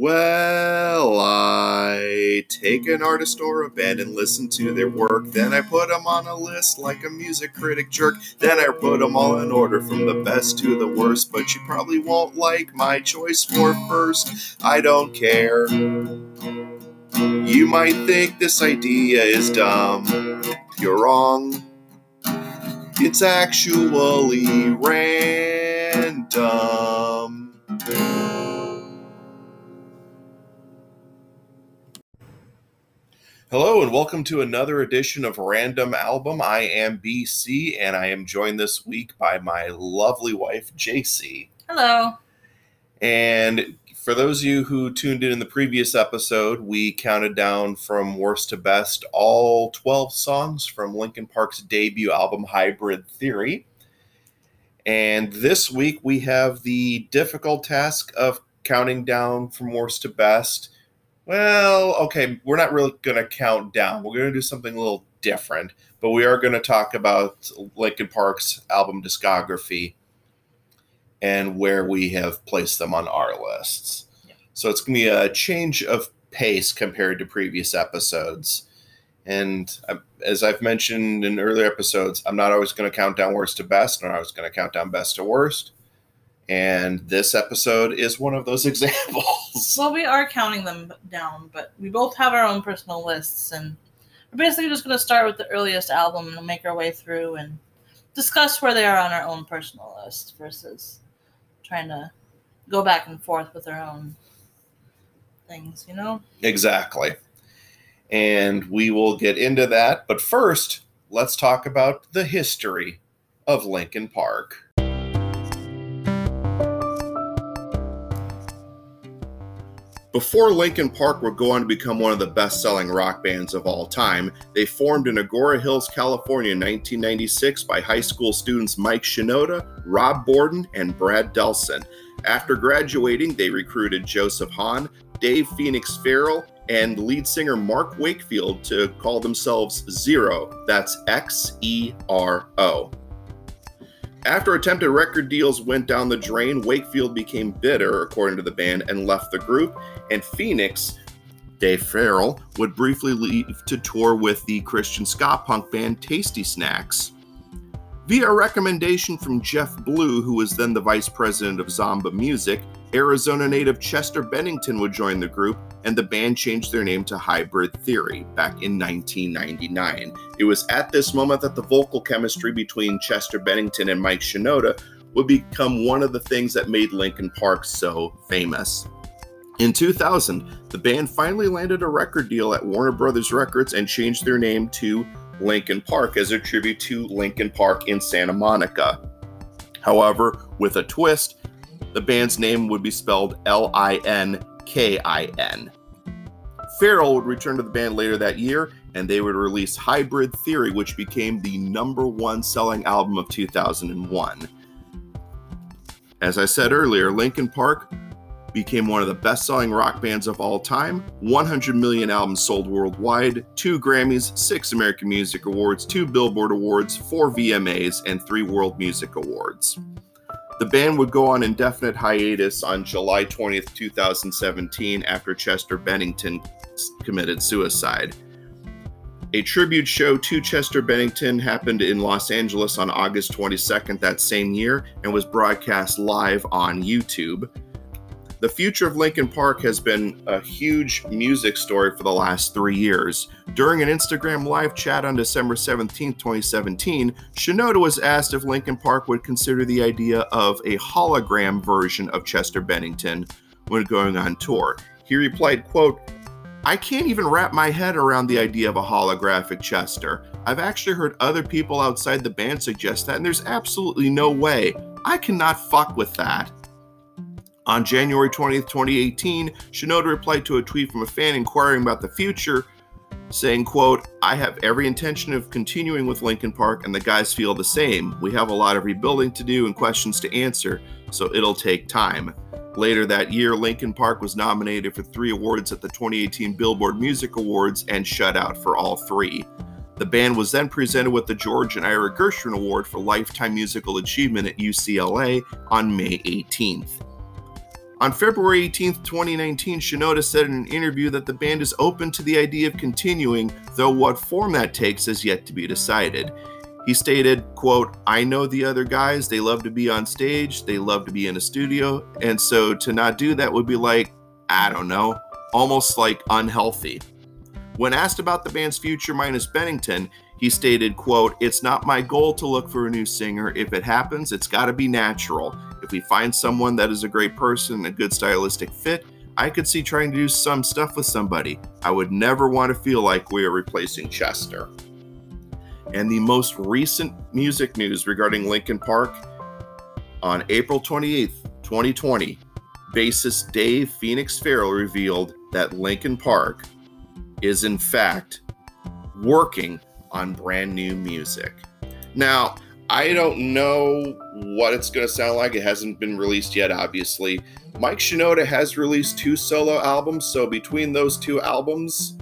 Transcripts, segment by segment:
Well, I take an artist or a band and listen to their work. Then I put them on a list like a music critic jerk. Then I put them all in order from the best to the worst. But you probably won't like my choice for first. I don't care. You might think this idea is dumb. You're wrong. It's actually random. Hello, and welcome to another edition of Random Album. I am BC, and I am joined this week by my lovely wife, JC. Hello. And for those of you who tuned in in the previous episode, we counted down from worst to best all 12 songs from Linkin Park's debut album, Hybrid Theory. And this week we have the difficult task of counting down from worst to best well, okay, we're not really going to count down. We're going to do something a little different, but we are going to talk about Linkin Park's album discography and where we have placed them on our lists. Yeah. So it's going to be a change of pace compared to previous episodes. And as I've mentioned in earlier episodes, I'm not always going to count down worst to best, nor I was going to count down best to worst. And this episode is one of those examples. Well, we are counting them down, but we both have our own personal lists, and we're basically just going to start with the earliest album and make our way through and discuss where they are on our own personal list versus trying to go back and forth with our own things, you know? Exactly. And we will get into that. But first, let's talk about the history of Linkin Park. Before Linkin Park would go on to become one of the best selling rock bands of all time, they formed in Agoura Hills, California in 1996 by high school students Mike Shinoda, Rob Bourdon, and Brad Delson. After graduating, they recruited Joseph Hahn, Dave Phoenix Farrell, and lead singer Mark Wakefield to call themselves Xero. That's X E R O. After attempted record deals went down the drain, Wakefield became bitter, according to the band, and left the group. And Phoenix, Dave Farrell, would briefly leave to tour with the Christian ska punk band Tasty Snax. Via a recommendation from Jeff Blue, who was then the vice president of Zomba Music, Arizona native Chester Bennington would join the group, and the band changed their name to Hybrid Theory back in 1999. It was at this moment that the vocal chemistry between Chester Bennington and Mike Shinoda would become one of the things that made Linkin Park so famous. In 2000, the band finally landed a record deal at Warner Brothers Records and changed their name to Linkin Park as a tribute to Lincoln Park in Santa Monica. However, with a twist, the band's name would be spelled L I N K I N. Farrell would return to the band later that year, and they would release Hybrid Theory, which became the number one selling album of 2001. As I said earlier, Linkin Park became one of the best selling rock bands of all time. 100 million albums sold worldwide, two Grammys, six American Music Awards, two Billboard Awards, four VMAs, and three World Music Awards. The band would go on indefinite hiatus on July 20th, 2017, after Chester Bennington committed suicide. A tribute show to Chester Bennington happened in Los Angeles on August 22nd that same year and was broadcast live on YouTube. The future of Linkin Park has been a huge music story for the last three years. During an Instagram live chat on December 17, 2017, Shinoda was asked if Linkin Park would consider the idea of a hologram version of Chester Bennington when going on tour. He replied, quote, I can't even wrap my head around the idea of a holographic Chester. I've actually heard other people outside the band suggest that, and there's absolutely no way. I cannot fuck with that. On January 20th, 2018, Shinoda replied to a tweet from a fan inquiring about the future, saying, quote, I have every intention of continuing with Linkin Park and the guys feel the same. We have a lot of rebuilding to do and questions to answer, so it'll take time. Later that year, Linkin Park was nominated for three awards at the 2018 Billboard Music Awards and shut out for all three. The band was then presented with the George and Ira Gershwin Award for Lifetime Musical Achievement at UCLA on May 18th. On February 18, 2019, Shinoda said in an interview that the band is open to the idea of continuing, though what form that takes has yet to be decided. He stated, quote, I know the other guys, they love to be on stage, they love to be in a studio, and so to not do that would be like, I don't know, almost like unhealthy. When asked about the band's future minus Bennington, he stated, quote, It's not my goal to look for a new singer. If it happens, it's got to be natural. If we find someone that is a great person a good stylistic fit, I could see trying to do some stuff with somebody. I would never want to feel like we are replacing Chester. And the most recent music news regarding Linkin Park on April 28th, 2020, bassist Dave Phoenix Farrell revealed that Linkin Park is in fact working on brand new music. Now, I don't know what it's going to sound like. It hasn't been released yet, obviously. Mike Shinoda has released two solo albums, so between those two albums,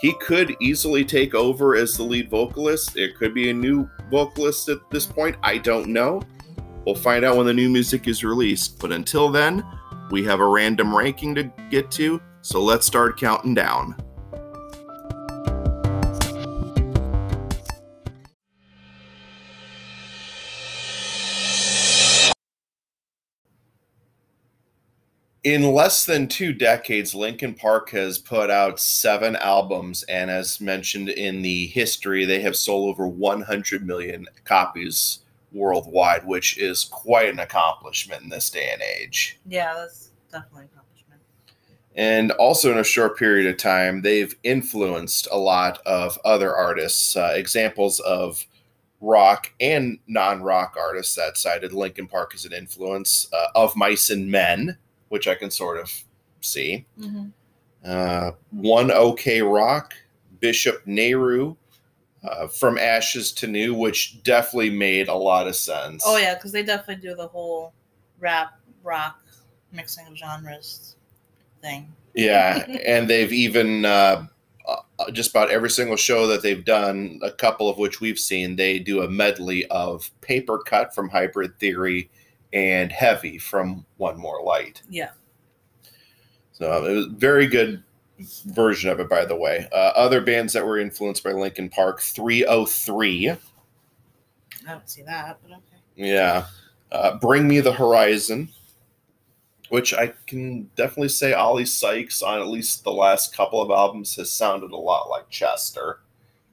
he could easily take over as the lead vocalist. It could be a new vocalist at this point. I don't know. We'll find out when the new music is released. But until then, we have a random ranking to get to, so let's start counting down. In less than two decades, Linkin Park has put out seven albums, and as mentioned in the history, they have sold over 100 million copies worldwide, which is quite an accomplishment in this day and age. Yeah, that's definitely an accomplishment. And also, in a short period of time, they've influenced a lot of other artists. Uh, examples of rock and non-rock artists that cited Linkin Park as an influence uh, of Mice and Men which I can sort of see. Mm-hmm. Uh, one OK Rock, Bishop Nehru, uh, From Ashes to New, which definitely made a lot of sense. Oh, yeah, because they definitely do the whole rap, rock, mixing of genres thing. Yeah, and they've even. Uh, uh, just about every single show that they've done, a couple of which we've seen, they do a medley of Papercut from Hybrid Theory and Heavy from One More Light. Yeah. So it was very good version of it, by the way. Uh, other bands that were influenced by Linkin Park, 3OH!3. I don't see that, but okay. Yeah. Uh, Bring Me the Horizon, which I can definitely say Oli Sykes on at least the last couple of albums has sounded a lot like Chester.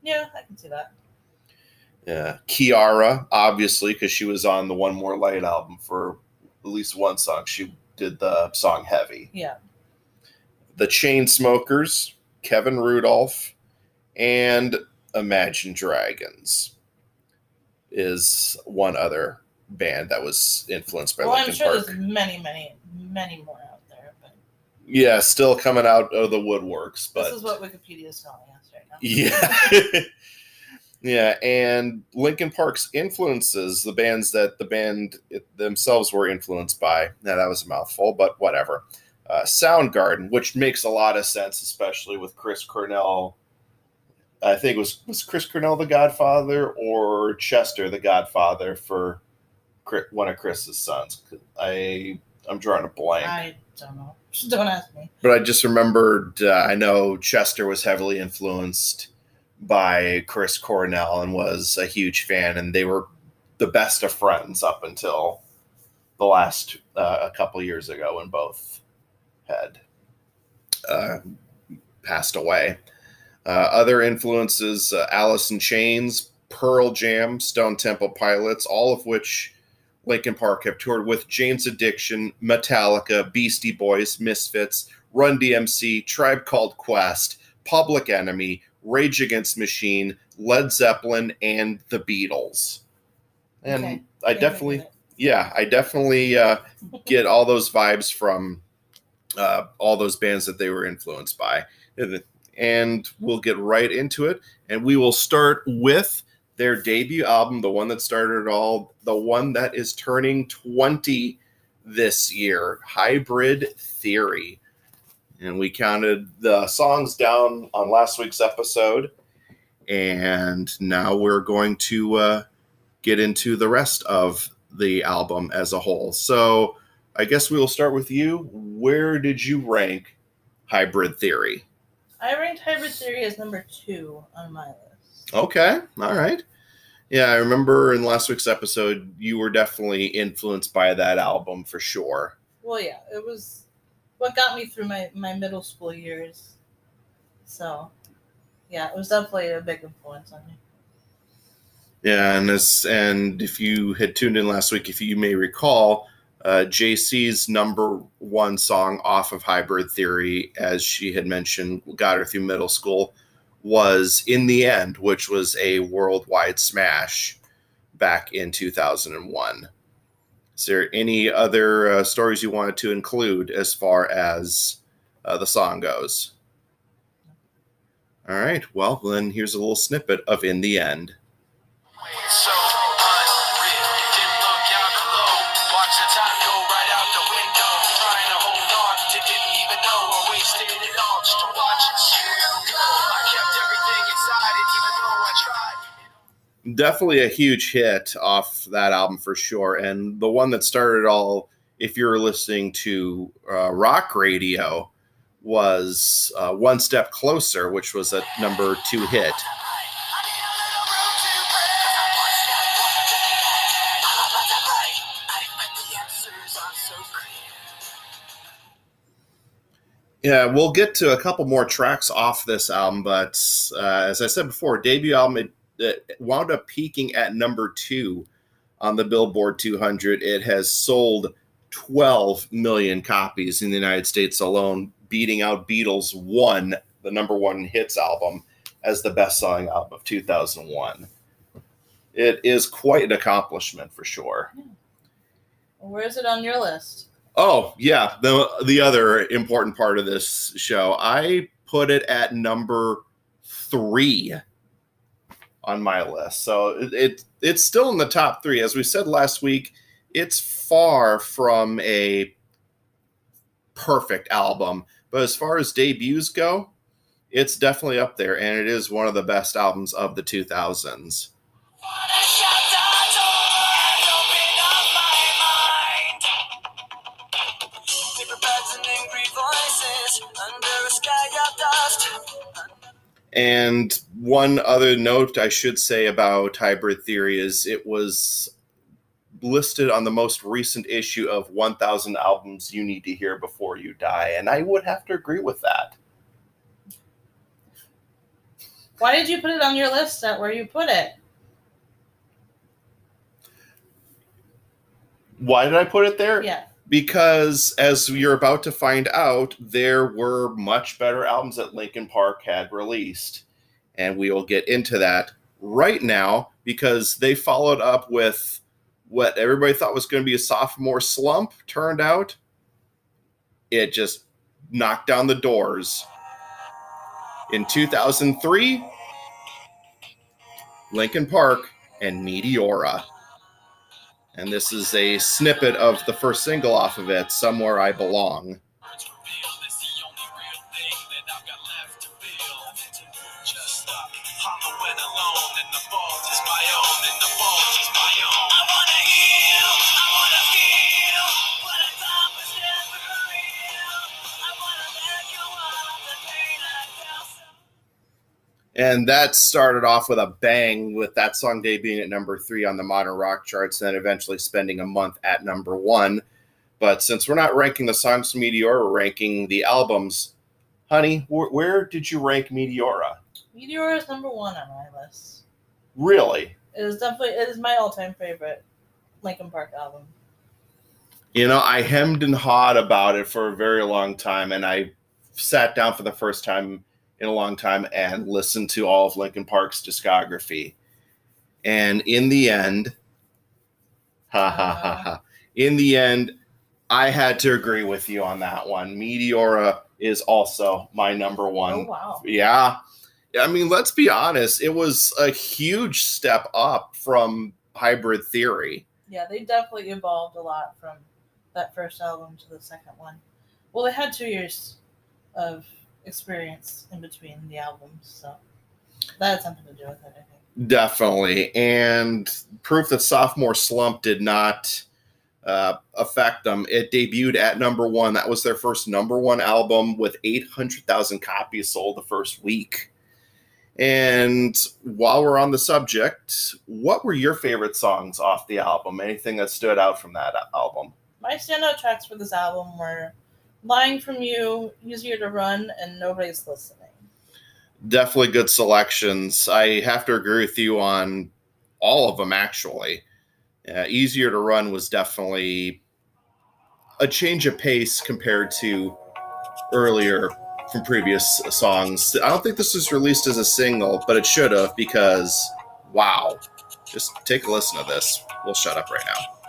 Yeah, I can see that. Yeah, Kiiara, obviously, because she was on the One More Light album for at least one song. She did the song Heavy. Yeah. The Chainsmokers, Kevin Rudolf, and Imagine Dragons is one other band that was influenced by well, Linkin I'm sure Park. there's many, many, many more out there. But yeah, still coming out of the woodworks. But this is what Wikipedia is telling us right now. Yeah. Yeah, and Linkin Park's influences, the bands that the band themselves were influenced by. Now that was a mouthful, but whatever. Uh, Soundgarden, which makes a lot of sense, especially with Chris Cornell. I think it was was Chris Cornell the Godfather or Chester the Godfather for one of Chris's sons. I I'm drawing a blank. I don't know. Don't ask me. But I just remembered. Uh, I know Chester was heavily influenced by Chris Cornell and was a huge fan, and they were the best of friends up until the last uh, a couple years ago when both had uh, passed away. Uh, other influences: uh, Alice in Chains, Pearl Jam, Stone Temple Pilots, all of which Linkin Park have toured with. Jane's Addiction, Metallica, Beastie Boys, Misfits, Run DMC, Tribe Called Quest, Public Enemy, Rage Against Machine, Led Zeppelin, and the Beatles. And okay. I definitely, yeah, I definitely uh, get all those vibes from uh, all those bands that they were influenced by. And we'll get right into it. And we will start with their debut album, the one that started it all, the one that is turning 20 this year, Hybrid Theory and we counted the songs down on last week's episode. And now we're going to uh, get into the rest of the album as a whole. So, I guess we will start with you. Where did you rank Hybrid Theory? I ranked Hybrid Theory as number two on my list. Okay, all right. Yeah, I remember in last week's episode, you were definitely influenced by that album for sure. Well, yeah, it was what got me through my, my middle school years. So, yeah, it was definitely a big influence on me. Yeah, and this, and if you had tuned in last week, if you may recall, uh, JC's number one song off of Hybrid Theory, as she had mentioned, got her through middle school, was In the End, which was a worldwide smash back in 2001. Is there any other uh, stories you wanted to include as far as uh, the song goes? All right, well, then here's a little snippet of In the End. So Definitely a huge hit off that album for sure, and the one that started all. If you're listening to uh, rock radio, was uh, one step closer, which was a number two hit. Yeah, we'll get to a couple more tracks off this album, but uh, as I said before, debut album it, it, wound up peaking at number two on the Billboard 200. It has sold 12 million copies in the United States alone, beating out Beatles' One, the number one hits album, as the best-selling album of 2001. It is quite an accomplishment for sure. Where is it on your list? Oh yeah, the the other important part of this show, I put it at number three on my list. So it, it it's still in the top three. As we said last week, it's far from a perfect album, but as far as debuts go, it's definitely up there, and it is one of the best albums of the 2000s. And one other note I should say about Hybrid Theory is it was listed on the most recent issue of 1000 albums you need to hear before you die. And I would have to agree with that. Why did you put it on your list at where you put it? Why did I put it there? Yeah because as you're about to find out, there were much better albums that Linkin Park had released. And we will get into that right now because they followed up with what everybody thought was going to be a sophomore slump. Turned out it just knocked down the doors. In 2003, Linkin Park and Meteora. And this is a snippet of the first single off of it, Somewhere I Belong. And that started off with a bang with that song debuting at number three on the modern rock charts, and then eventually spending a month at number one. But since we're not ranking the songs from Meteora, we're ranking the albums. Honey, wh- where did you rank Meteora? Meteora is number one on my list. Really? It is definitely it is my all-time favorite Linkin Park album. You know, I hemmed and hawed about it for a very long time, and I sat down for the first time in a long time and mm-hmm. listened to all of Linkin Park's discography. And in the end, ha ha ha ha. In the end, I had to agree with you on that one. Meteora is also my number one. Oh, wow. Yeah. I mean, let's be honest, it was a huge step up from Hybrid Theory. Yeah, they definitely evolved a lot from that first album to the second one. Well, they had two years of experience in between the albums. So that had something to do with it, I think. Definitely. And proof that sophomore slump did not uh, affect them. It debuted at number one. That was their first number one album with 800,000 copies sold the first week. And while we're on the subject, what were your favorite songs off the album? Anything that stood out from that album? My standout tracks for this album were Lying from You, Easier to Run, and Nobody's Listening. Definitely good selections. I have to agree with you on all of them, actually. Uh, Easier to Run was definitely a change of pace compared to earlier from previous songs. I don't think this was released as a single, but it should have because, wow. Just take a listen to this. We'll shut up right now.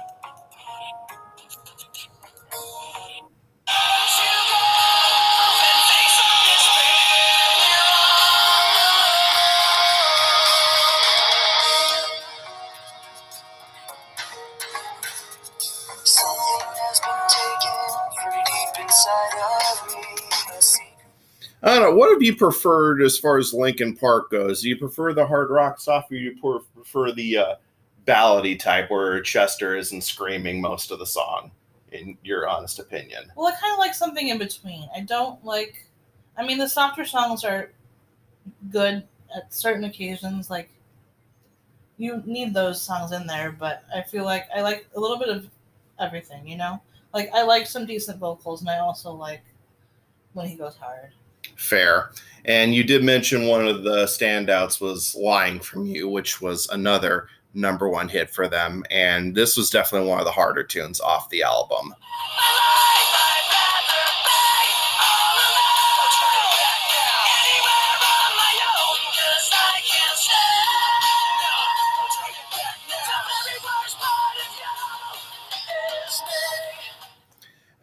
I don't know. What have you preferred as far as Linkin Park goes? Do you prefer the hard rock stuff, or do you prefer the uh, ballady type where Chester isn't screaming most of the song? In your honest opinion? Well, I kind of like something in between. I don't like. I mean, the softer songs are good at certain occasions. Like you need those songs in there, but I feel like I like a little bit of everything. You know, like I like some decent vocals, and I also like when he goes hard fair. And you did mention one of the standouts was Lying from You, which was another number one hit for them. And this was definitely one of the harder tunes off the album.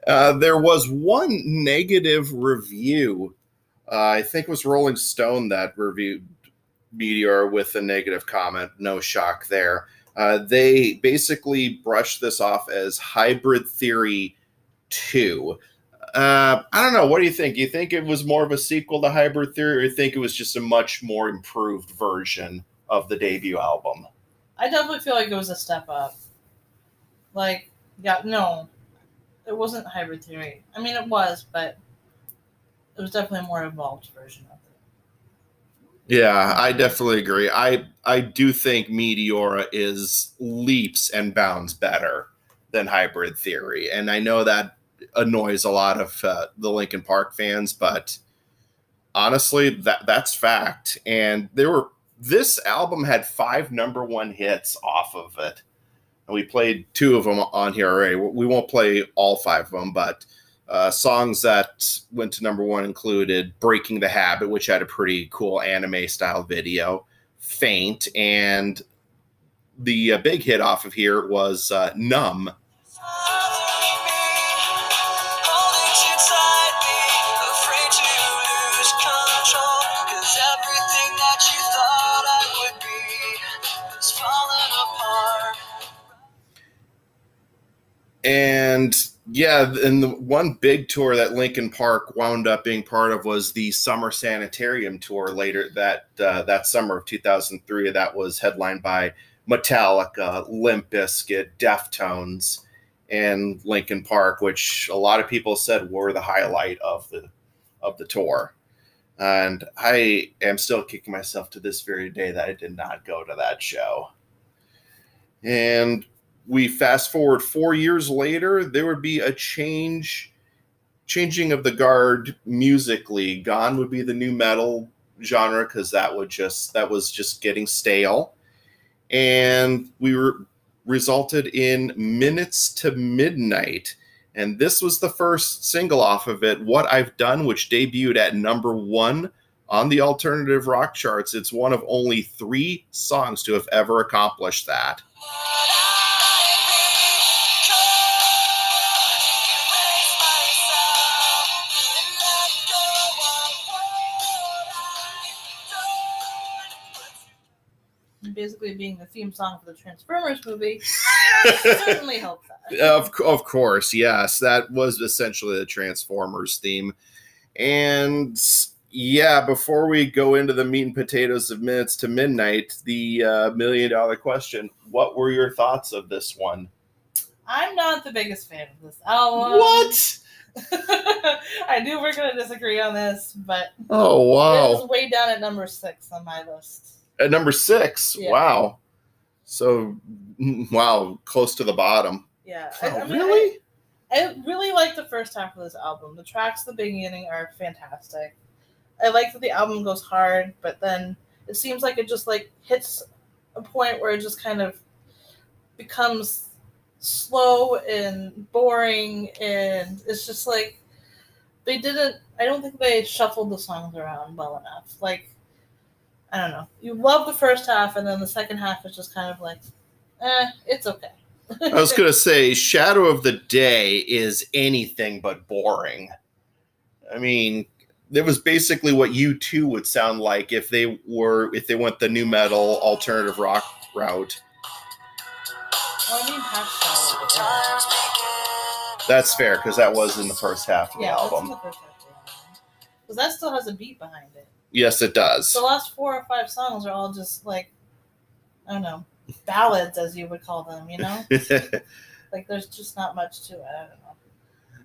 Uh, there was one negative review uh, I think it was Rolling Stone that reviewed Meteor with a negative comment. No shock there. Uh, they basically brushed this off as Hybrid Theory 2. Uh, I don't know. What do you think? You think it was more of a sequel to Hybrid Theory, or you think it was just a much more improved version of the debut album? I definitely feel like it was a step up. Like, yeah, no, it wasn't Hybrid Theory. I mean, it was, but was definitely a more evolved version of it. Yeah, I definitely agree. I I do think Meteora is leaps and bounds better than Hybrid Theory, and I know that annoys a lot of uh, the Linkin Park fans, but honestly, that that's fact. And there were this album had five number one hits off of it, and we played two of them on here already. We won't play all five of them, but uh, songs that went to number one included Breaking the Habit, which had a pretty cool anime style video, Faint, and the uh, big hit off of here was uh, Numb. And yeah, and the one big tour that Linkin Park wound up being part of was the Summer Sanitarium tour later that uh, that summer of 2003. That was headlined by Metallica, Limp Bizkit, Deftones, and Linkin Park, which a lot of people said were the highlight of the of the tour. And I am still kicking myself to this very day that I did not go to that show. And we fast forward four years later, there would be a change, changing of the guard musically. Gone would be the nu metal genre because that would just that was just getting stale, and we were resulted in minutes to midnight. And this was the first single off of it, What I've Done, which debuted at number one on the alternative rock charts. It's one of only three songs to have ever accomplished that. Basically being the theme song for the Transformers movie certainly helped that. Of, of course, yes. That was essentially the Transformers theme. And yeah, before we go into the meat and potatoes of minutes to midnight, the uh, million dollar question what were your thoughts of this one? I'm not the biggest fan of this album. What? I knew we're gonna disagree on this, but Oh it wow! was way down at number six on my list. At number six. Yeah. Wow. So wow, close to the bottom. Yeah. Oh, I mean, really? I, I really like the first half of this album. The tracks the beginning are fantastic. I like that the album goes hard, but then it seems like it just like hits a point where it just kind of becomes slow and boring and it's just like they didn't I don't think they shuffled the songs around well enough. Like I don't know. You love the first half and then the second half is just kind of like eh, it's okay. I was gonna say Shadow of the Day is anything but boring. I mean, it was basically what U2 would sound like if they were if they went the nu metal alternative rock route. Well, I mean half Shadow of the Day. That's fair because that was in the first half of Yeah, the that's in album. the first half of the album. Because that still has a beat behind it. Yes, it does. The last four or five songs are all just like, I don't know, ballads, as you would call them, you know? like, there's just not much to it. I don't know.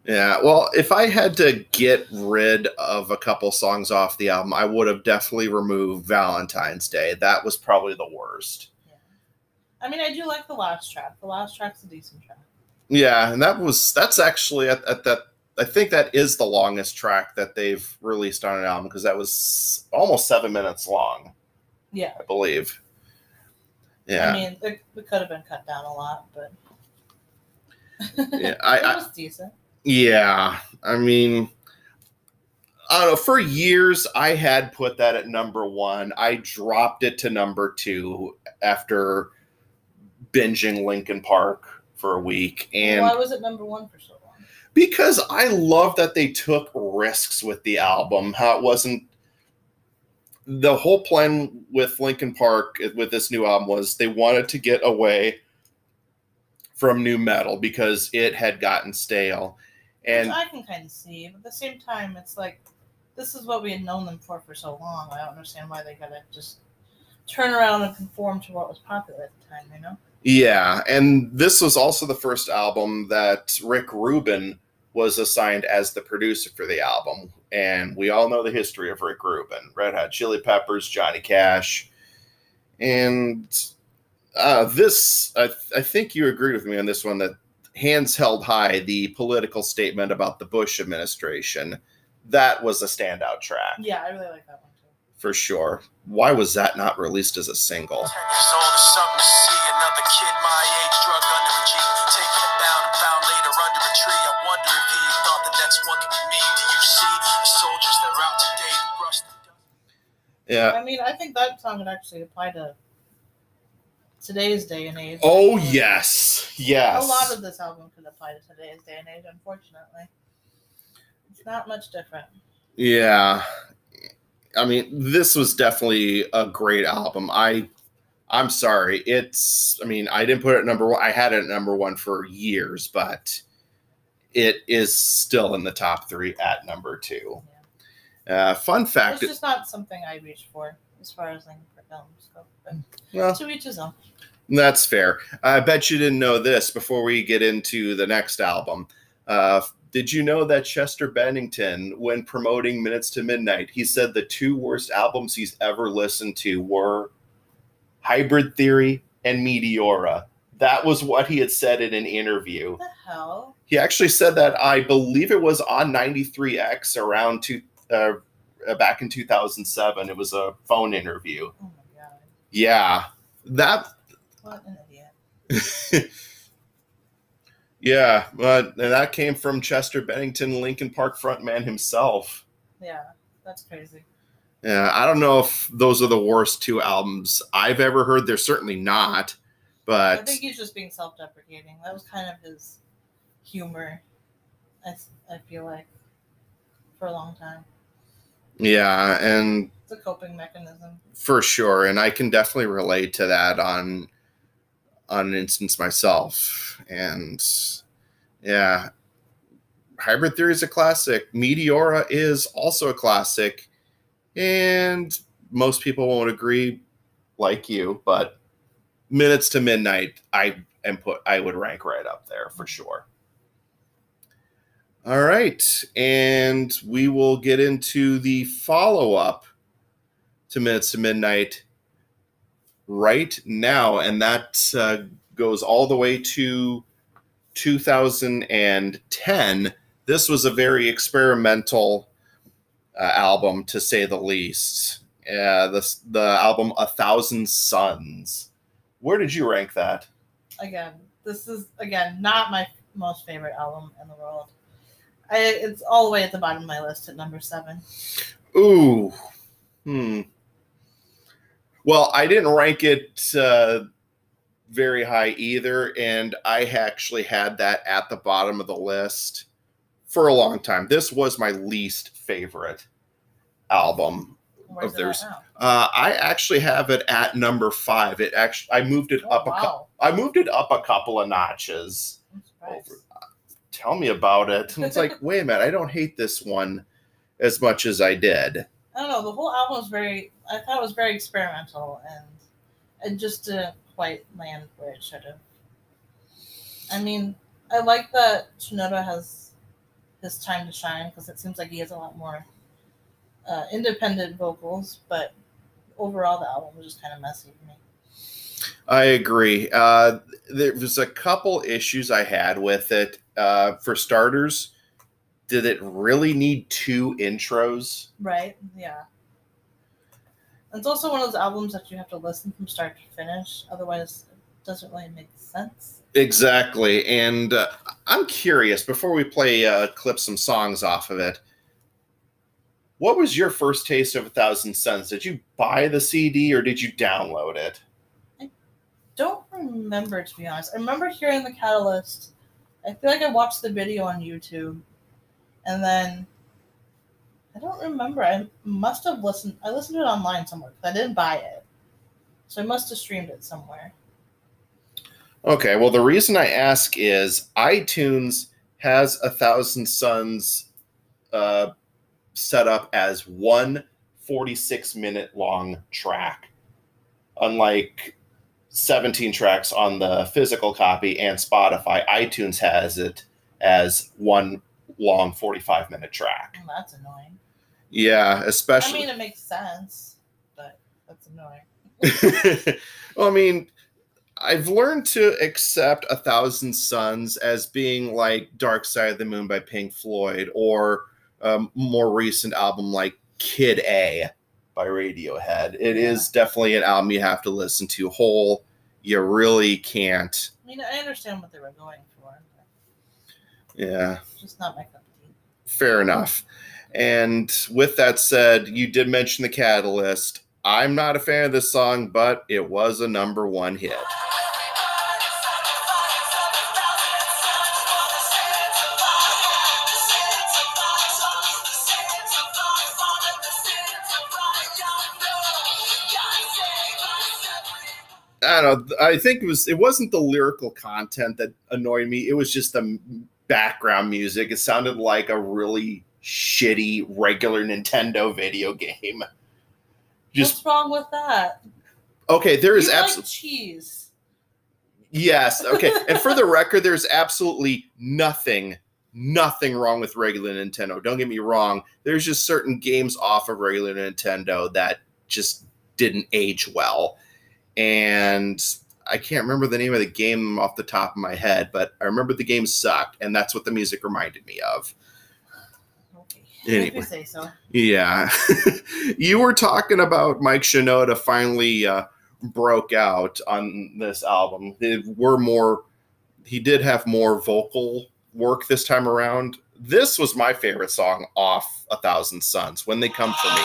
yeah. Well, if I had to get rid of a couple songs off the album, I would have definitely removed Valentine's Day. That was probably the worst. Yeah. I mean, I do like the last track. The last track's a decent track. Yeah, and that was that's actually at, at that I think that is the longest track that they've released on an album because that was almost seven minutes long, Yeah. I believe. Yeah, I mean, it, it could have been cut down a lot, but. yeah, I, it I was decent. yeah, I mean, I don't know. For years, I had put that at number one. I dropped it to number two after binging Linkin Park for a week, and Why was it number one for so? Because I love that they took risks with the album. How it wasn't the whole plan with Linkin Park with this new album was they wanted to get away from nu metal because it had gotten stale. And Which I can kind of see, but at the same time, it's like this is what we had known them for for so long. I don't understand why they gotta just turn around and conform to what was popular at the time. You know? yeah, and this was also the first album that Rick Rubin was assigned as the producer for the album. And we all know the history of Rick Rubin, Red Hot Chili Peppers, Johnny Cash. And uh, this, I, I think you agree with me on this one that hands held high, the political statement about the Bush administration, that was a standout track Yeah, I really like that one too. for sure. Why was that not released as a single? Yeah. I mean, I think that song would actually apply to today's day and age. Oh, yes. Yes. A lot of this album could apply to today's day and age, unfortunately. It's not much different. Yeah. I mean, this was definitely a great album. I I'm sorry. It's I mean, I didn't put it at number one. I had it at number one for years, but it is still in the top three at number two. Uh, fun fact It's just not something I reach for as far as Linkin Park albums go. But well, to each his own. That's fair. I bet you didn't know this before we get into the next album. Uh, did you know that Chester Bennington, when promoting Minutes to Midnight, he said the two worst albums he's ever listened to were Hybrid Theory and Meteora. That was what he had said in an interview. What the hell? He actually said that I believe it was on 93X around two, uh, uh, back in 2007. It was a phone interview. Oh my god. Yeah, that What an idiot. Yeah, but and that came from Chester Bennington, Linkin Park frontman himself. Yeah, that's crazy. Yeah, I don't know if those are the worst two albums I've ever heard. They're certainly not, but I think he's just being self deprecating. That was kind of his humor, I, I feel like, for a long time. Yeah, and It's a coping mechanism. for sure, and I can definitely relate to that on on an instance myself. And yeah, Hybrid Theory is a classic. Meteora is also a classic, and most people won't agree, like you, but Minutes to Midnight, I and put I would rank right up there for sure. All right, and we will get into the follow up to Minutes to Midnight right now, and that uh, goes all the way to 2010. This was a very experimental uh, album, to say the least. Uh, the the album A Thousand Suns. Where did you rank that? Again, this is again not my most favorite album in the world. I, it's all the way at the bottom of my list at number seven. Ooh, hmm. Well, I didn't rank it uh, very high either, and I actually had that at the bottom of the list for a long time. This was my least favorite album Where's of theirs. Uh, I actually have it at number five. It actually I moved it Oh, up a cou- wow. I moved it up a couple of notches. Over- Tell me about it. And it's like, wait a minute, I don't hate this one as much as I did. I don't know. The whole album was very. I thought it was very experimental and and just didn't quite land where it should have. I mean, I like that Shinoda has his time to shine because it seems like he has a lot more uh, independent vocals, but overall the album was just kind of messy to me. I agree. Uh, there was a couple issues I had with it. Uh, for starters, did it really need two intros? Right? Yeah. It's also one of those albums that you have to listen from start to finish, otherwise it doesn't really make sense. Exactly. And uh, I'm curious before we play uh, clip some songs off of it. What was your first taste of a thousand suns? Did you buy the CD or did you download it? I don't remember to be honest. I remember hearing the catalyst. I feel like I watched the video on YouTube, and then I don't remember. I must have listened. I listened to it online somewhere because I didn't buy it, so I must have streamed it somewhere. Okay, well, the reason I ask is iTunes has a thousand suns uh, set up as one 46 minute long track, unlike 17 tracks on the physical copy and Spotify. iTunes has it as one long 45 minute track. And that's annoying. Yeah, especially. I mean, it makes sense, but that's annoying. well, I mean, I've learned to accept A Thousand Suns as being like Dark Side of the Moon by Pink Floyd or a more recent album like Kid A by Radiohead. It is definitely an album you have to listen to whole. You really can't. I mean, I understand what they were going for. But Yeah, just not my cup of tea. fair enough. And with that said, you did mention the Catalyst. I'm not a fan of this song, but it was a number one hit. I don't know. I think it was. It wasn't the lyrical content that annoyed me. It was just the background music. It sounded like a really shitty regular Nintendo video game. Just What's wrong with that? okay. There is You like absolutely cheese. yes. Okay, and for the record, there's absolutely nothing, nothing wrong with regular Nintendo. Don't get me wrong. There's just certain games off of regular Nintendo that just didn't age well, and I can't remember the name of the game off the top of my head, but I remember the game sucked, and that's what the music reminded me of. Okay. If Anyway. say so. Yeah. you were talking about Mike Shinoda finally uh, broke out on this album. They were more, he did have more vocal work this time around. This was my favorite song off A Thousand Suns, When They Come For Me.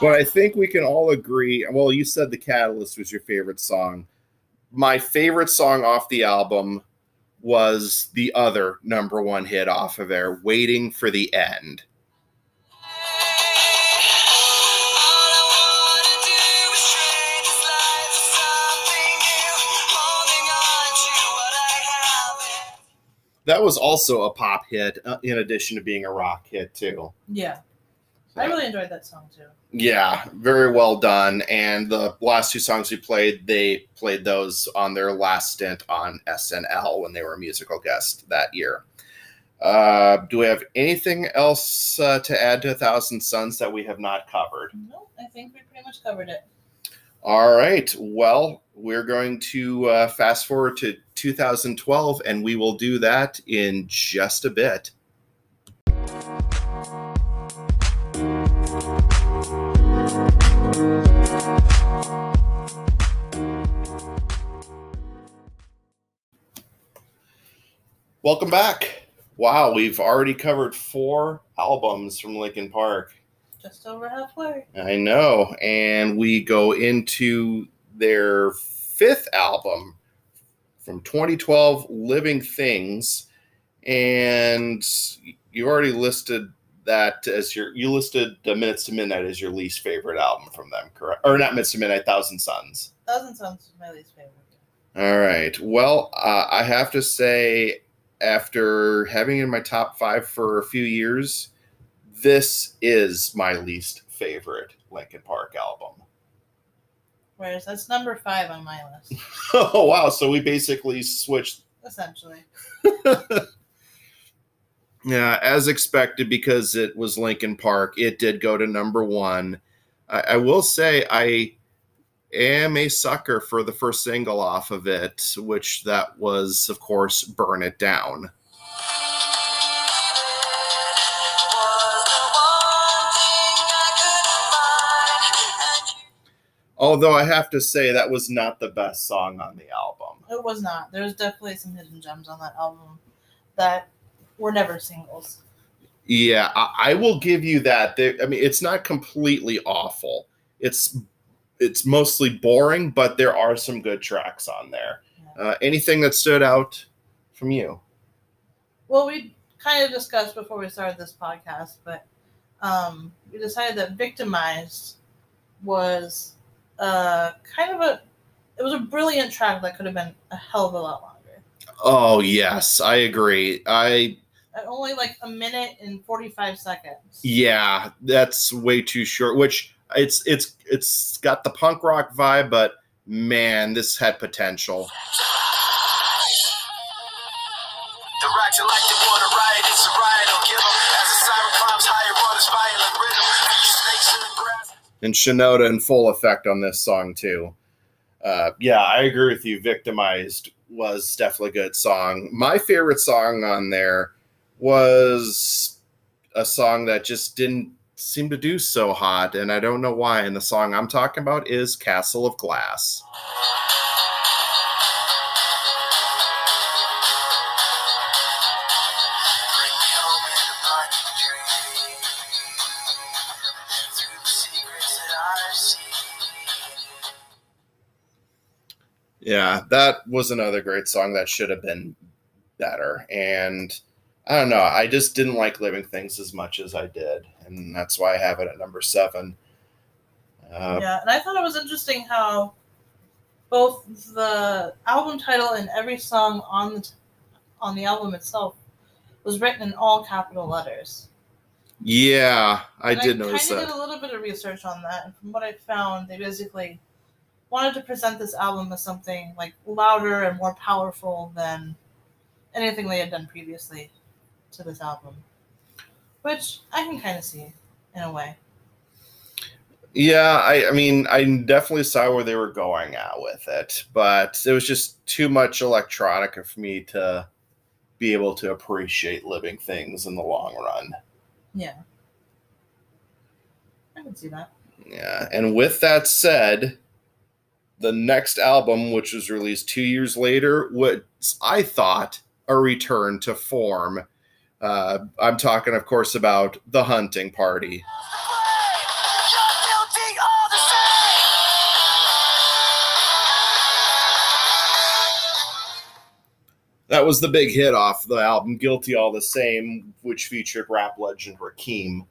But I think we can all agree. Well, you said The Catalyst was your favorite song. My favorite song off the album was the other number one hit off of there, Waiting for the End. that was also a pop hit uh, in addition to being a rock hit too. Yeah. I really enjoyed that song too. Yeah, very well done. And the last two songs we played, they played those on their last stint on SNL when they were a musical guest that year. Uh, do we have anything else uh, to add to A Thousand Suns that we have not covered? No, I think we pretty much covered it. All right. Well, we're going to uh, fast forward to 2012, and we will do that in just a bit. Welcome back. Wow, we've already covered four albums from Linkin Park. Just over halfway. I know. And we go into their fifth album from 2012, Living Things. And you already listed that as your, you listed the Minutes to Midnight as your least favorite album from them, correct? Or not Minutes to Midnight, Thousand Suns. Thousand Suns is my least favorite. All right. Well, uh, I have to say, after having it in my top five for a few years, this is my least favorite Linkin Park album. Whereas that's number five on my list, oh wow! So we basically switched. essentially. Yeah, as expected, because it was Linkin Park, it did go to number one. I, I will say I am a sucker for the first single off of it, which that was, of course, "Burn It Down." Although I have to say that was not the best song on the album. It was not. There's definitely some hidden gems on that album that were never singles. Yeah, I, I will give you that. There, I mean, it's not completely awful. It's it's mostly boring, but there are some good tracks on there. Uh, anything that stood out from you? Well, we kind of discussed before we started this podcast, but um, we decided that "Victimized" was uh, kind of a it was a brilliant track that could have been a hell of a lot longer. Oh yes, I agree. I only like a minute and forty five seconds. yeah, that's way too short. Which it's it's it's got the punk rock vibe, but man, this had potential. The racks are like they wanna it's a riot, I'll give 'em. As the siren climbs higher on violent rhythm, you snakes in the grass. and Shinoda in full effect on this song too. Uh, yeah, I agree with you. Victimized was definitely a good song. My favorite song on there was a song that just didn't seem to do so hot, and I don't know why. And the song I'm talking about is Castle of Glass. Bring me home in a blinding dream. Through the secrets that I've seen. Yeah, that was another great song that should have been better. And I don't know, I just didn't like Living Things as much as I did. And that's why I have it at number seven. Uh, yeah, and I thought it was interesting how both the album title and every song on the on the album itself was written in all capital letters. Yeah, I And did notice kind of that. did a little bit of research on that, and from what I found, they basically wanted to present this album as something like louder and more powerful than anything they had done previously to this album, which I can kind of see in a way. Yeah, I, I mean, I definitely saw where they were going at with it, but it was just too much electronica for me to be able to appreciate living things in the long run. Yeah, I can see that. Yeah, and with that said, the next album, which was released two years later, was I thought a return to form. Uh, I'm talking, of course, about the Hunting Party. That was the big hit off the album, Guilty All the Same, which featured rap legend Rakim.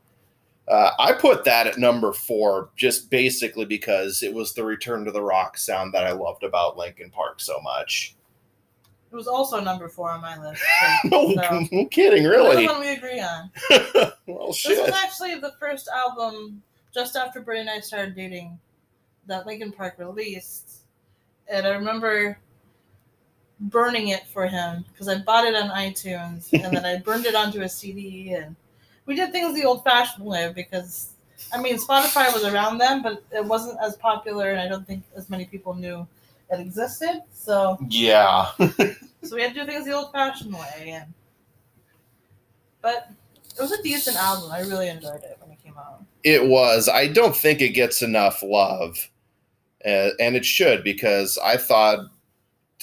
Uh, I put that at number four just basically because it was the return to the rock sound that I loved about Linkin Park so much. It was also number four on my list. no, So, no kidding, the really. one we agree on. well, shit. This was actually the first album just after Brittany and I started dating that Linkin Park released. And I remember burning it for him because I bought it on iTunes and then I burned it onto a CD and we did things the old fashioned way because I mean Spotify was around then but it wasn't as popular and I don't think as many people knew it existed. So Yeah. so we had to do things the old fashioned way and but it was a decent album. I really enjoyed it when it came out. It was. I don't think it gets enough love, uh, and it should because I thought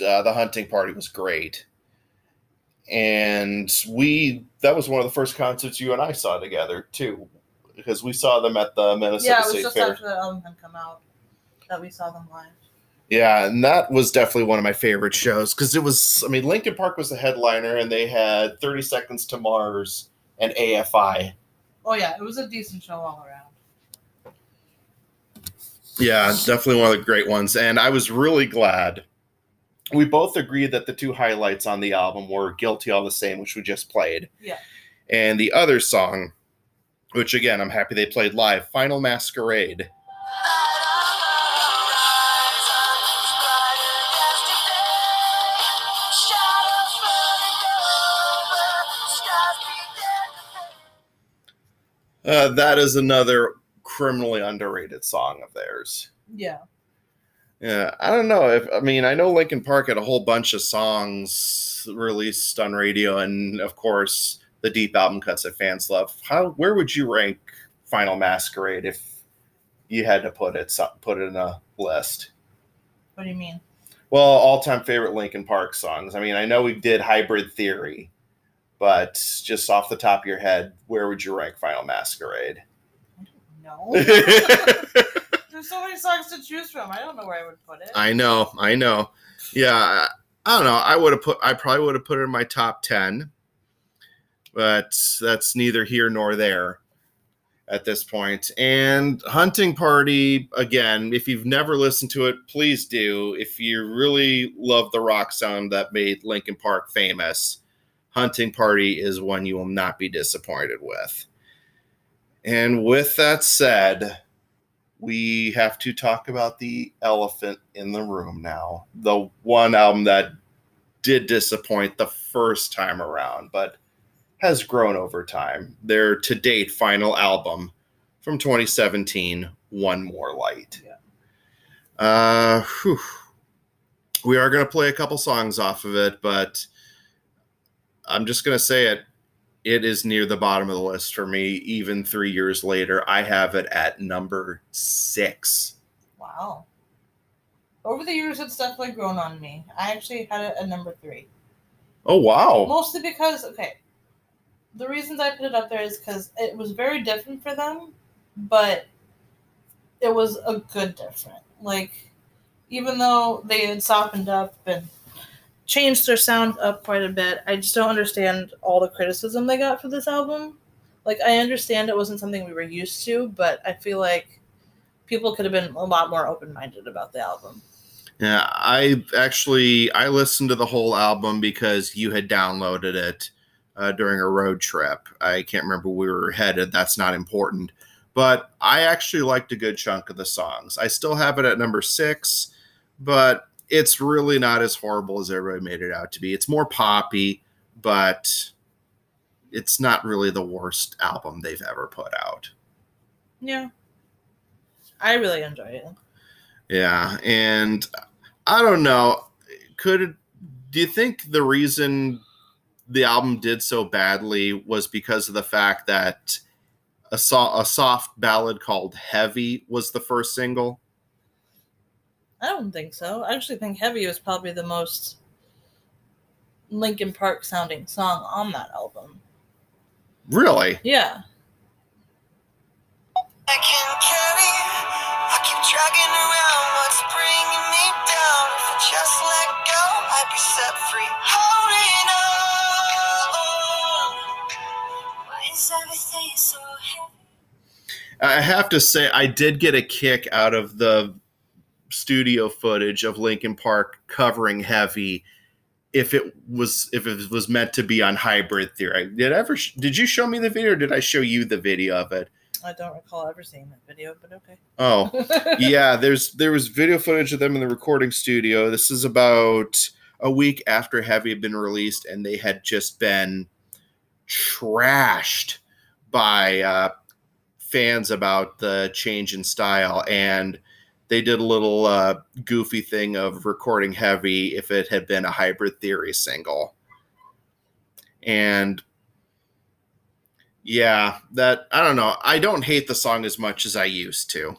uh, the hunting party was great, and we that was one of the first concerts you and I saw together too, because we saw them at the Minnesota yeah, it was State just Fair. after the album had come out that we saw them live. Yeah, and that was definitely one of my favorite shows because it was. I mean, Linkin Park was the headliner, and they had Thirty Seconds to Mars and AFI. Oh yeah, it was a decent show all around. Yeah, definitely one of the great ones. And I was really glad. We both agreed that the two highlights on the album were Guilty All the Same, which we just played. Yeah. And the other song, which again, I'm happy they played live, Final Masquerade. Uh, that is another criminally underrated song of theirs. Yeah. Yeah, I don't know if I mean I know Linkin Park had a whole bunch of songs released on radio, and of course the deep album cuts that fans love. How where would you rank Final Masquerade if you had to put it put it in a list? What do you mean? Well, all time favorite Linkin Park songs. I mean, I know we did Hybrid Theory, but just off the top of your head, where would you rank Final Masquerade? No. There's so many songs to choose from. I don't know where I would put it. I know, I know. Yeah, I, I don't know. I would have put. I probably would have put it in my top ten, but that's neither here nor there at this point. And Hunting Party again. If you've never listened to it, please do. If you really love the rock sound that made Linkin Park famous, Hunting Party is one you will not be disappointed with. And with that said, we have to talk about the elephant in the room now. The one album that did disappoint the first time around, but has grown over time. Their to date final album from 2017, One More Light. Yeah. Uh, whew. We are going to play a couple songs off of it, but I'm just going to say it. It is near the bottom of the list for me, even three years later. I have it at number six. Wow. Over the years, it's definitely grown on me. I actually had it at number three. Oh, wow. Mostly because, okay, the reasons I put it up there is because it was very different for them, but it was a good different. Like, even though they had softened up and changed their sound up quite a bit, I just don't understand all the criticism they got for this album. Like, I understand it wasn't something we were used to, but I feel like people could have been a lot more open minded about the album. Yeah, I actually I listened to the whole album because you had downloaded it uh, during a road trip. I can't remember where we were headed. That's not important, but I actually liked a good chunk of the songs. I still have it at number six, but it's really not as horrible as everybody made it out to be. It's more poppy, but it's not really the worst album they've ever put out. Yeah. I really enjoy it. Yeah, and I don't know. Could do you think the reason the album did so badly was because of the fact that a, so, a soft ballad called "Heavy" was the first single? I don't think so. I actually think Heavy was probably the most Linkin Park sounding song on that album. Really? Yeah. I can carry. I keep dragging around what's bringing me down. If I just let go, I'd be set free. Holding on. Why is everything so heavy? I have to say, I did get a kick out of the studio footage of Linkin Park covering "Heavy," if it was if it was meant to be on hybrid theory. Did I ever sh- did you show me the video or did I show you the video of it? I don't recall ever seeing that video, but okay. Oh, yeah, there's there was video footage of them in the recording studio. This is about a week after Heavy had been released, and they had just been trashed by uh, fans about the change in style, and they did a little uh, goofy thing of recording Heavy if it had been a Hybrid Theory single, and yeah, that I don't know. I don't hate the song as much as I used to,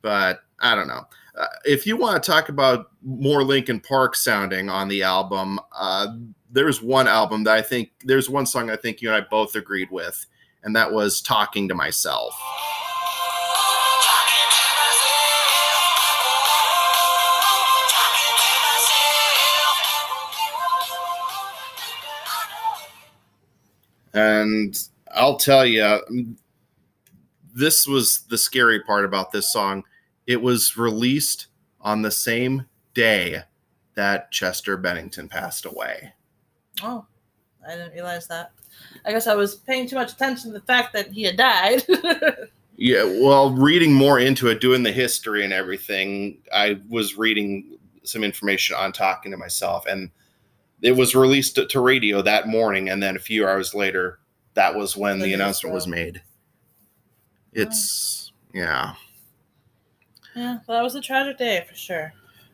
but I don't know. Uh, if you want to talk about more Linkin Park sounding on the album, uh, there's one album that I think there's one song I think you and I both agreed with, and that was "Talking to Myself." And I'll tell you, this was the scary part about this song. It was released on the same day that Chester Bennington passed away. Oh, I didn't realize that. I guess I was paying too much attention to the fact that he had died. Yeah, well, reading more into it, doing the history and everything, I was reading some information on talking to myself, and it was released to, radio that morning, and then a few hours later, that was when The the announcement was made. It's yeah, yeah, well, that was a tragic day for sure.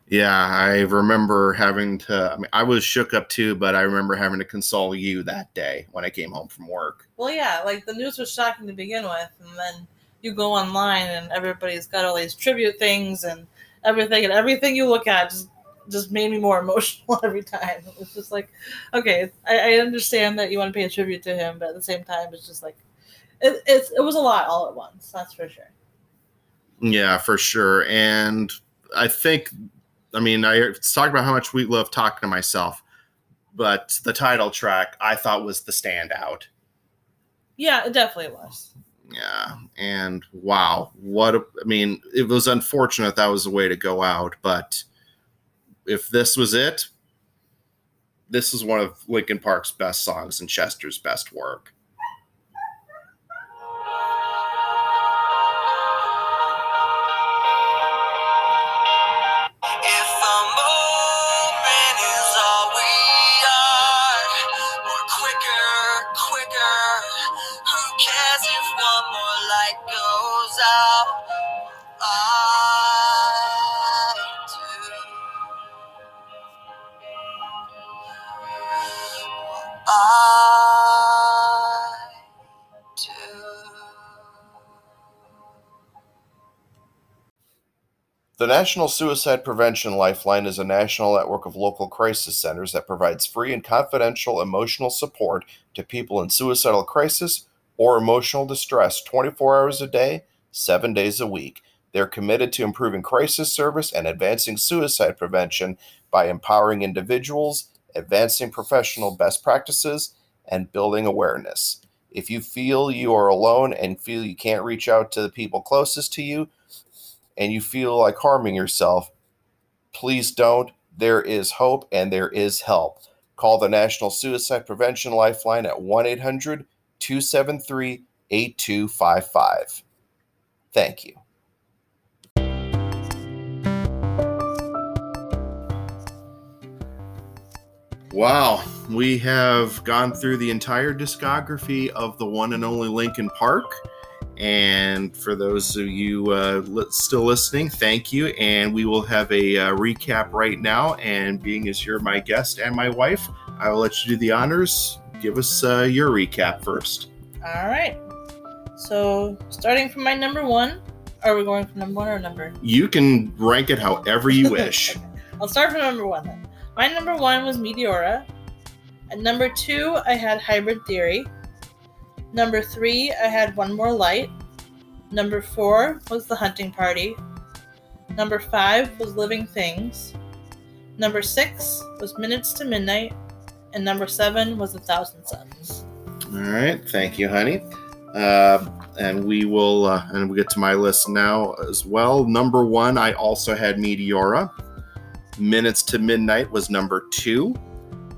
yeah. I remember having to. I mean, I was shook up too, but I remember having to console you that day when I came home from work. Well, yeah, like the news was shocking to begin with, and then you go online and everybody's got all these tribute things and everything, and everything you look at just just made me more emotional every time. It was just like, okay, I, I understand that you want to pay a tribute to him, but at the same time, it's just like it, it's it was a lot all at once. That's for sure. Yeah, for sure. And I think, I mean, I talked about how much we love talking to myself, but the title track I thought was the standout. Yeah, it definitely was. Yeah. And wow, what, a, I mean, it was unfortunate that was the way to go out, but if this was it, this is one of Linkin Park's best songs and Chester's best work. The National Suicide Prevention Lifeline is a national network of local crisis centers that provides free and confidential emotional support to people in suicidal crisis or emotional distress 24 hours a day, 7 days a week. They're committed to improving crisis service and advancing suicide prevention by empowering individuals, advancing professional best practices, and building awareness. If you feel you are alone and feel you can't reach out to the people closest to you, and you feel like harming yourself, please don't. There is hope and there is help. Call the National Suicide Prevention Lifeline at 1 800 273 8255. Thank you. Wow, we have gone through the entire discography of the one and only Linkin Park. And for those of you uh, li- still listening, thank you. And we will have a uh, recap right now. And being as you're my guest and my wife, I will let you do the honors. Give us uh, your recap first. All right. So starting from my number one, are we going from number one or number? You can rank it however you wish. Okay. I'll start from number one then. My number one was Meteora. At number two, I had Hybrid Theory. Number three, I had One More Light. Number four was The Hunting Party. Number five was Living Things. Number six was Minutes to Midnight. And number seven was A Thousand Suns. All right, thank you, honey. Uh, and we will, uh, and we get to my list now as well. Number one, I also had Meteora. Minutes to Midnight was number two.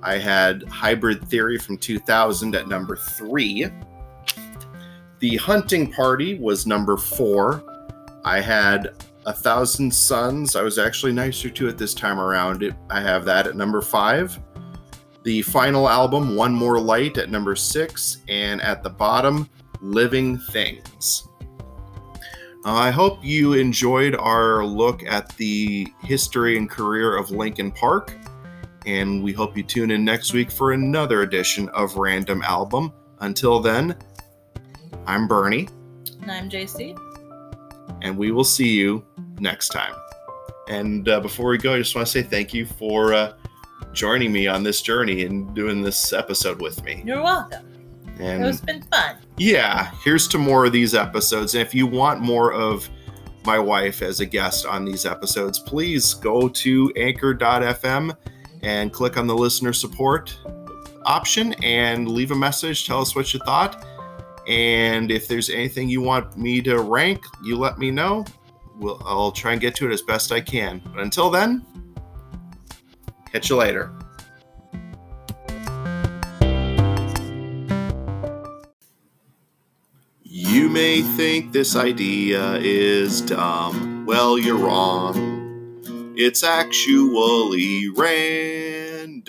I had Hybrid Theory from 2000 at number three. The Hunting Party was number four. I had A Thousand Suns. I was actually nicer to it this time around. It, I have that at number five. The final album, One More Light, at number six. And at the bottom, Living Things. Uh, I hope you enjoyed our look at the history and career of Linkin Park, and we hope you tune in next week for another edition of Random Album. Until then, I'm Bernie, And I'm JC. and we will see you next time. And uh, before we go, I just want to say thank you for uh, joining me on this journey and doing this episode with me. You're welcome. And It's been fun. yeah, here's to more of these episodes. And if you want more of my wife as a guest on these episodes, please go to anchor.fm and click on the listener support option and leave a message. Tell us what you thought. And if there's anything you want me to rank, you let me know. We'll, I'll try and get to it as best I can. But until then, catch you later. You may think this idea is dumb. Well, you're wrong. It's actually random.